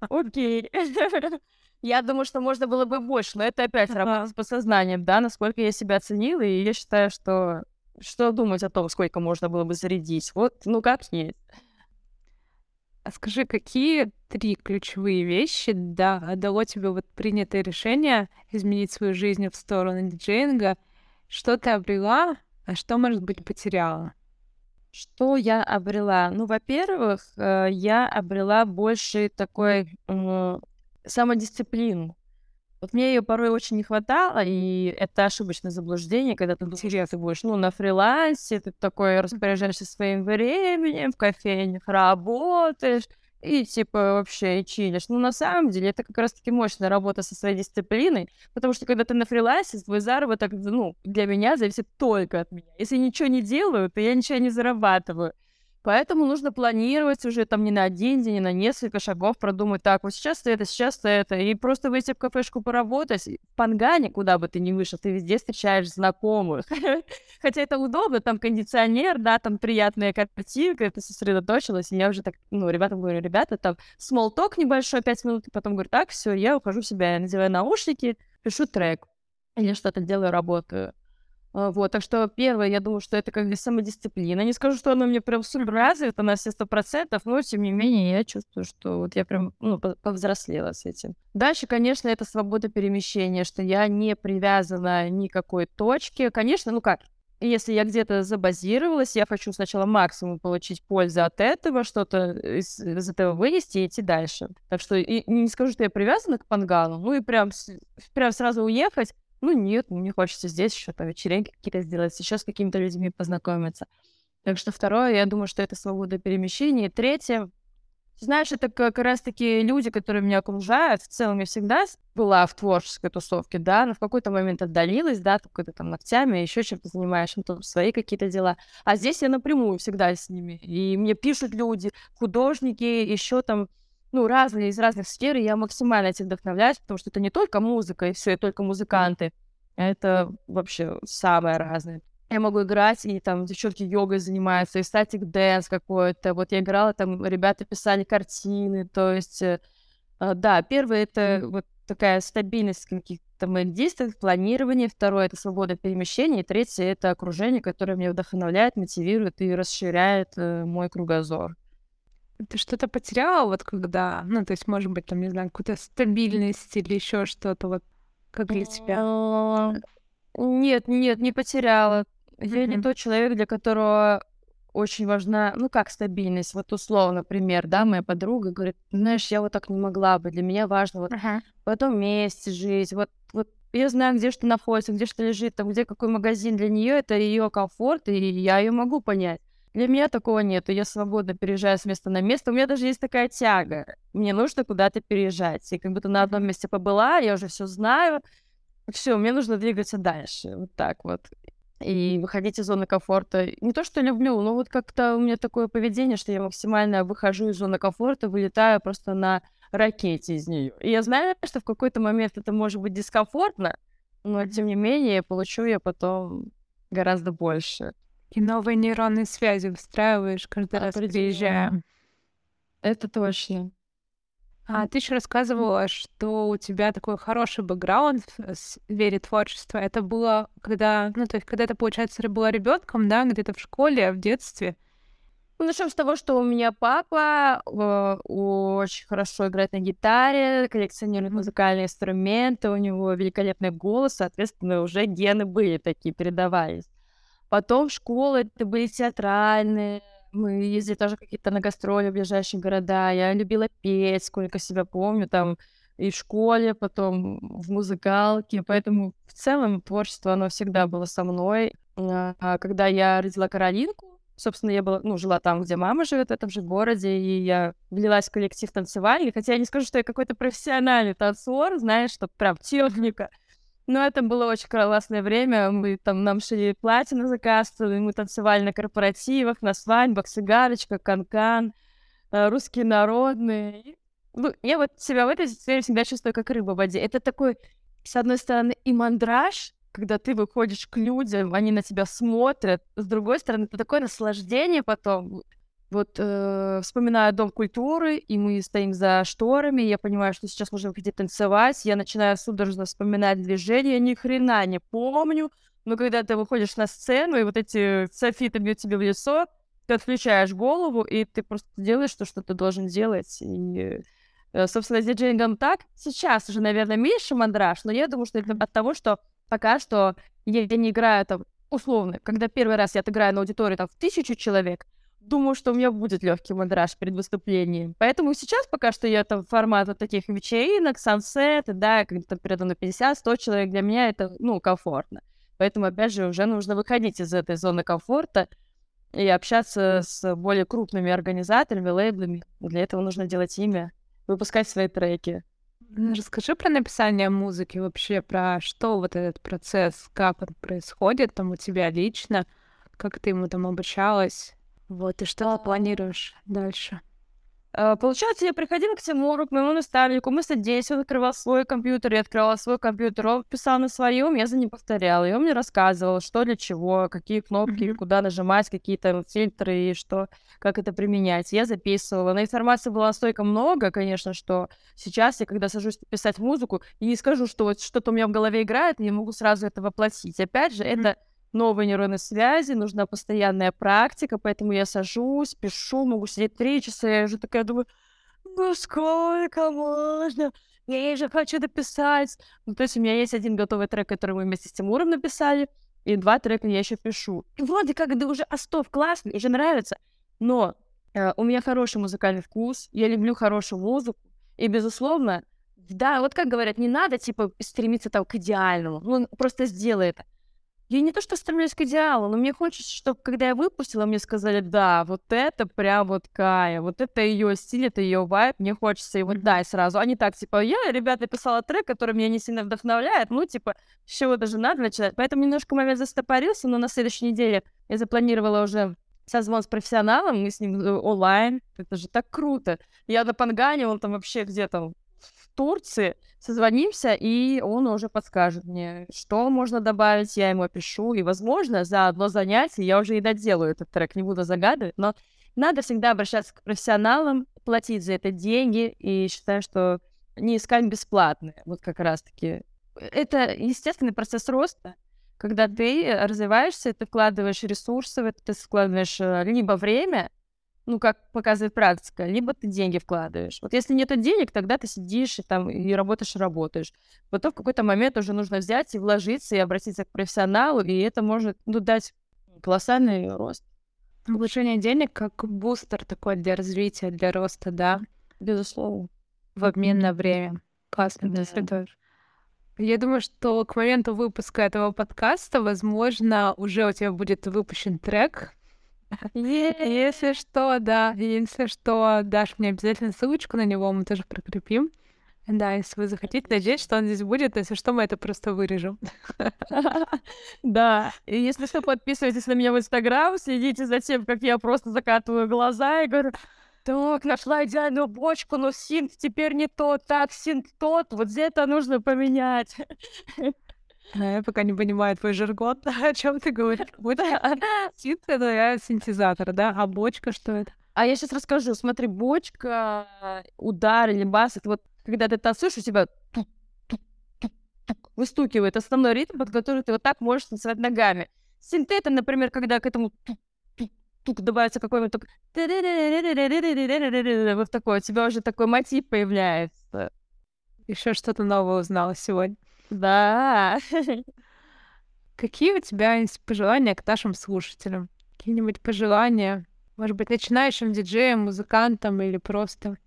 окей. [laughs] Я думаю, что можно было бы больше, но это опять работа с подсознанием, да, насколько я себя оценила, и я считаю, что что думать о том, сколько можно было бы зарядить. Вот, ну как есть. А скажи, какие три ключевые вещи да, дало тебе вот принятое решение изменить свою жизнь в сторону диджеинга? Что ты обрела, а что, может быть, потеряла? Что я обрела? Ну, во-первых, э, я обрела больше такой самодисциплину. Вот мне ее порой очень не хватало, и это ошибочное заблуждение, когда ты думаешь, ты будешь, ну, на фрилансе, ты такой распоряжаешься своим временем, в кофейнях работаешь, и типа вообще и чилишь. Ну, на самом деле, это как раз-таки мощная работа со своей дисциплиной, потому что когда ты на фрилансе, твой заработок, ну, для меня зависит только от меня. Если ничего не делаю, то я ничего не зарабатываю. Поэтому нужно планировать уже там не на один день, не на несколько шагов, продумать, так, вот сейчас это, сейчас это, и просто выйти в кафешку поработать. В Пангане, куда бы ты ни вышел, ты везде встречаешь знакомых. [laughs] Хотя это удобно, там кондиционер, да, там приятная картинка, ты сосредоточилась, и я уже так, ну, ребятам говорю, ребята, там talk небольшой, пять минут, и потом говорю, так, все, я ухожу себя, я надеваю наушники, пишу трек, или что-то делаю, работаю. А, вот, так что первое, я думаю, что это как бы самодисциплина. Не скажу, что она мне прям супер развита на все сто процентов, но тем не менее я чувствую, что вот я прям ну, повзрослела с этим. Дальше, конечно, это свобода перемещения, что я не привязана ни к какой точке. Конечно, ну как, если я где-то забазировалась, я хочу сначала максимум получить пользу от этого, что-то из, из этого вынести и идти дальше. Так что и, не скажу, что я привязана к Пангану, ну и прям, прям сразу уехать, ну нет, мне хочется здесь еще там вечеринки какие-то сделать, еще с какими-то людьми познакомиться. Так что второе, я думаю, что это свобода перемещения. И третье, знаешь, это как раз-таки люди, которые меня окружают. В целом я всегда была в творческой тусовке, да, но в какой-то момент отдалилась, да, какой-то там ногтями, еще чем-то занимаешь, ну, там свои какие-то дела. А здесь я напрямую всегда с ними. И мне пишут люди, художники, еще там ну, разные, из разных сфер, и я максимально этим вдохновляюсь, потому что это не только музыка, и все, и только музыканты. Это вообще самое разное. Я могу играть, и там девчонки йогой занимаются, ecstatic dance какой-то. Вот я играла, там ребята писали картины, то есть, э, э да, первое — это вот такая стабильность каких-то моих действий, планирование. Второе — это свобода перемещения. И третье — это окружение, которое меня вдохновляет, мотивирует и расширяет э, мой кругозор. Ты что-то потеряла, вот когда, ну, то есть, может быть, там, не знаю, какую-то стабильность или еще что-то, вот как для тебя? Нет, нет, не потеряла. Я не тот человек, для которого очень важна, ну как стабильность. Вот условно, например, да, моя подруга говорит, знаешь, я вот так не могла бы, для меня важно вот uh-huh. в этом месте жить, вот, вот я знаю, где что находится, где что лежит, там, где какой магазин для нее, это ее комфорт, и я ее могу понять. Для меня такого нет. Я свободно переезжаю с места на место. У меня даже есть такая тяга. Мне нужно куда-то переезжать. И как будто на одном месте побыла, я уже все знаю. Все, мне нужно двигаться дальше. Вот так вот. И выходить из зоны комфорта. Не то, что люблю, но вот как-то у меня такое поведение, что я максимально выхожу из зоны комфорта, вылетаю просто на ракете из нее. И я знаю, что в какой-то момент это может быть дискомфортно, но тем не менее получу я потом гораздо больше. И новые нейронные связи выстраиваешь каждый раз, приезжая. Это точно. А ты еще рассказывала, что у тебя такой хороший бэкграунд в сфере творчества. Это было, когда, ну, то есть, когда ты, получается, была ребенком, да, где-то в школе, в детстве. Ну, начнем с того, что у меня папа э, очень хорошо играет на гитаре, коллекционирует музыкальные инструменты, у него великолепный голос, соответственно, уже гены были такие, передавались. Потом школы это были театральные, мы ездили тоже какие-то на гастроли в ближайшие города. Я любила петь, сколько себя помню, там и в школе, потом в музыкалке. Поэтому в целом творчество, оно всегда было со мной. А когда я родила Каролинку, собственно, я была, ну, жила там, где мама живет, в этом же городе, и я влилась в коллектив танцевальный, хотя я не скажу, что я какой-то профессиональный танцор, знаешь, что прям техника, но это было очень классное время. Мы там нам шили платья на заказ, мы танцевали на корпоративах, на свадьбах, сигарочка, канкан, э, русские народные. Ну, я вот себя в этой сфере всегда чувствую как рыба в воде. Это такой, с одной стороны, и мандраж, когда ты выходишь к людям, они на тебя смотрят. С другой стороны, это такое наслаждение потом. Вот э, вспоминаю Дом культуры, и мы стоим за шторами, я понимаю, что сейчас можно выходить танцевать, я начинаю судорожно вспоминать движения, ни хрена не помню, но когда ты выходишь на сцену, и вот эти софиты бьют тебе в лицо, ты отключаешь голову, и ты просто делаешь то, что ты должен делать. И, э, собственно, с диджеингом так. Сейчас уже, наверное, меньше мандраж, но я думаю, что это от того, что пока что я не играю там условно, когда первый раз я отыграю на аудитории там в тысячу человек, думаю, что у меня будет легкий мандраж перед выступлением. Поэтому сейчас пока что я там формат вот таких вечеринок, сансеты, да, когда там передо мной 50-100 человек, для меня это, ну, комфортно. Поэтому, опять же, уже нужно выходить из этой зоны комфорта и общаться с более крупными организаторами, лейблами. Для этого нужно делать имя, выпускать свои треки. Расскажи про написание музыки вообще, про что вот этот процесс, как он происходит там у тебя лично, как ты ему там обучалась. Вот, и что ты планируешь дальше? Uh, получается, я приходила к Тимуру, к моему наставнику, мы садились, он открывал свой компьютер, я открывала свой компьютер, он писал на своем, я за ним повторяла, и он мне рассказывал, что для чего, какие кнопки, mm-hmm. куда нажимать, какие то фильтры и что, как это применять. Я записывала. На информации было настолько много, конечно, что сейчас я, когда сажусь писать музыку, и не скажу, что вот что-то у меня в голове играет, я могу сразу это воплотить. Опять же, mm-hmm. это новые нейронные связи, нужна постоянная практика, поэтому я сажусь, пишу, могу сидеть три часа, я уже такая думаю, ну сколько можно? Я же хочу дописать. Ну, то есть у меня есть один готовый трек, который мы вместе с Тимуром написали, и два трека я еще пишу. И вроде как да уже остов классный, уже нравится, но э, у меня хороший музыкальный вкус, я люблю хорошую музыку, и, безусловно, да, вот как говорят, не надо, типа, стремиться там к идеальному, ну, просто сделай это. Я не то что стремлюсь к идеалу, но мне хочется, чтобы когда я выпустила, мне сказали, да, вот это прям вот Кая, вот это ее стиль, это ее вайб, мне хочется его дай сразу. А не так, типа, я, ребята, писала трек, который меня не сильно вдохновляет, ну, типа, с чего даже надо начинать. Поэтому немножко момент застопорился, но на следующей неделе я запланировала уже созвон с профессионалом, мы с ним э, онлайн, это же так круто. Я на Пангане, он там вообще где то Турции, созвонимся, и он уже подскажет мне, что можно добавить, я ему опишу, и, возможно, за одно занятие я уже и доделаю этот трек, не буду загадывать, но надо всегда обращаться к профессионалам, платить за это деньги, и считаю, что не искать бесплатное, вот как раз-таки. Это естественный процесс роста, когда ты развиваешься, ты вкладываешь ресурсы, ты вкладываешь э, либо время, ну, как показывает практика, либо ты деньги вкладываешь. Вот если нет денег, тогда ты сидишь и там и работаешь, и работаешь. Потом в какой-то момент уже нужно взять и вложиться, и обратиться к профессионалу, и это может ну, дать колоссальный рост. Вложение денег как бустер такой для развития, для роста, да? Безусловно. В обмен на время. Классно, да. ты Я думаю, что к моменту выпуска этого подкаста, возможно, уже у тебя будет выпущен трек, если что, да, если что, дашь мне обязательно ссылочку на него, мы тоже прикрепим. Да, если вы захотите, надеюсь, что он здесь будет, если что, мы это просто вырежем. [laughs] Да, и если что, подписывайтесь на меня в Инстаграм, следите за тем, как я просто закатываю глаза и говорю, так, нашла идеальную бочку, но синт теперь не тот, так, синт тот, вот это нужно поменять. [laughs] Я пока не понимаю твой жаргон, [laughs] о чем ты говоришь. Синт — это синтезатор, да? А бочка что это? А я сейчас расскажу. Смотри, бочка, удар или бас, это вот когда ты танцуешь, у тебя выстукивает основной ритм, под который ты вот так можешь танцевать ногами. Синтета, например, когда к этому тук добавится какой-нибудь вот такой, у тебя уже такой мотив появляется. Еще что-то новое узнала сегодня. Да. [laughs] Какие у тебя есть пожелания к нашим слушателям? Какие-нибудь пожелания? Может быть, начинающим диджеям, музыкантам или просто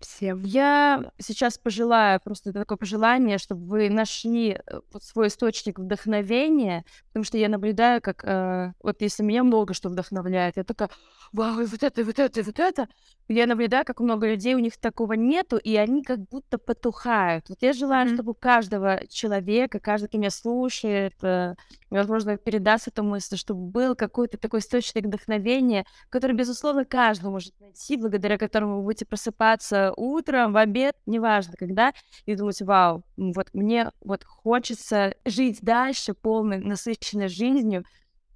всем. Я сейчас пожелаю, просто такое пожелание, чтобы вы нашли э, вот свой источник вдохновения, потому что я наблюдаю, как э, вот если меня много что вдохновляет, я такая, вау, и вот это, и вот это, и вот это. Я наблюдаю, как много людей, у них такого нету, и они как будто потухают. Вот я желаю, mm-hmm. чтобы у каждого человека, каждый, кто меня слушает, э, возможно, передаст эту мысль, чтобы был какой-то такой источник вдохновения, который, безусловно, каждый может найти, благодаря которому вы будете просыпаться утром, в обед, неважно когда, и думать, вау, вот мне вот хочется жить дальше полной, насыщенной жизнью,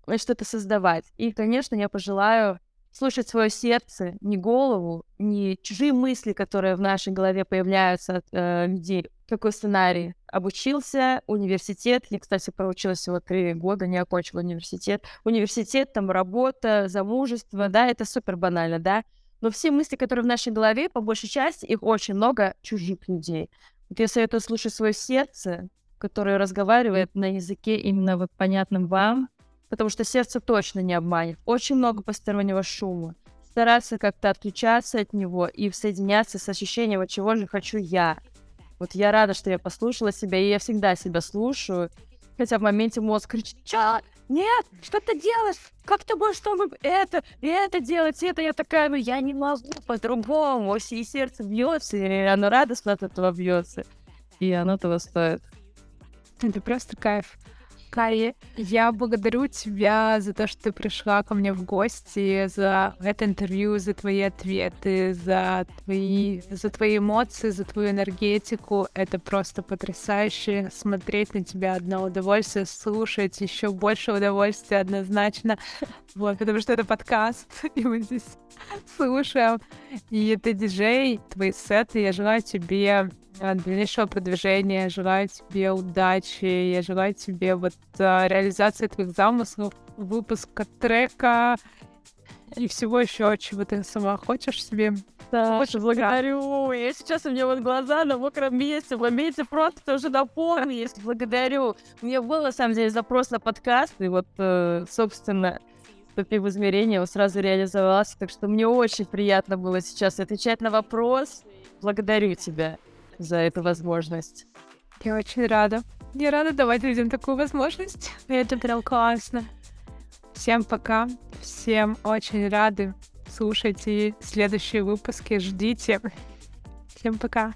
и что-то создавать. И, конечно, я пожелаю слушать свое сердце, не голову, не чужие мысли, которые в нашей голове появляются от э, людей. Какой сценарий? Обучился, университет. Я, кстати, проучилась всего три года, не окончила университет. Университет, там работа, замужество, да, это супер банально, да. Но все мысли, которые в нашей голове, по большей части, их очень много чужих людей. Вот я советую слушать свое сердце, которое разговаривает на языке именно вот понятным вам, потому что сердце точно не обманет. Очень много постороннего шума. Стараться как-то отключаться от него и соединяться с ощущением, чего же хочу я. Вот я рада, что я послушала себя, и я всегда себя слушаю. Хотя в моменте мозг кричит, чё? Нет, что ты делаешь? Как ты будешь чтобы это, и это делать, и это? Я такая, ну я не могу по-другому. И сердце бьется, и оно радостно от этого бьется. И оно того стоит. Это просто кайф. Кари, я благодарю тебя за то, что ты пришла ко мне в гости, за это интервью, за твои ответы, за твои, за твои эмоции, за твою энергетику. Это просто потрясающе. Смотреть на тебя одно удовольствие, слушать еще больше удовольствия однозначно. Вот, потому что это подкаст, [laughs] и мы здесь слушаем. И ты диджей, твои сеты. Я желаю тебе дальнейшего продвижения, желаю тебе удачи, я желаю тебе вот а, реализации твоих замыслов, выпуска трека и всего еще, чего ты сама хочешь себе. Да, Очень благодарю. Я сейчас у меня вот глаза на мокром месте, в моменте просто уже наполнились. Благодарю. У меня был, на самом деле, запрос на подкаст, и вот, э, собственно, вступив в измерение, он сразу реализовался. Так что мне очень приятно было сейчас отвечать на вопрос. Благодарю тебя за эту возможность. Я очень рада. Я рада давать людям такую возможность. Это прям классно. Всем пока. Всем очень рады. Слушайте следующие выпуски, ждите. Всем пока.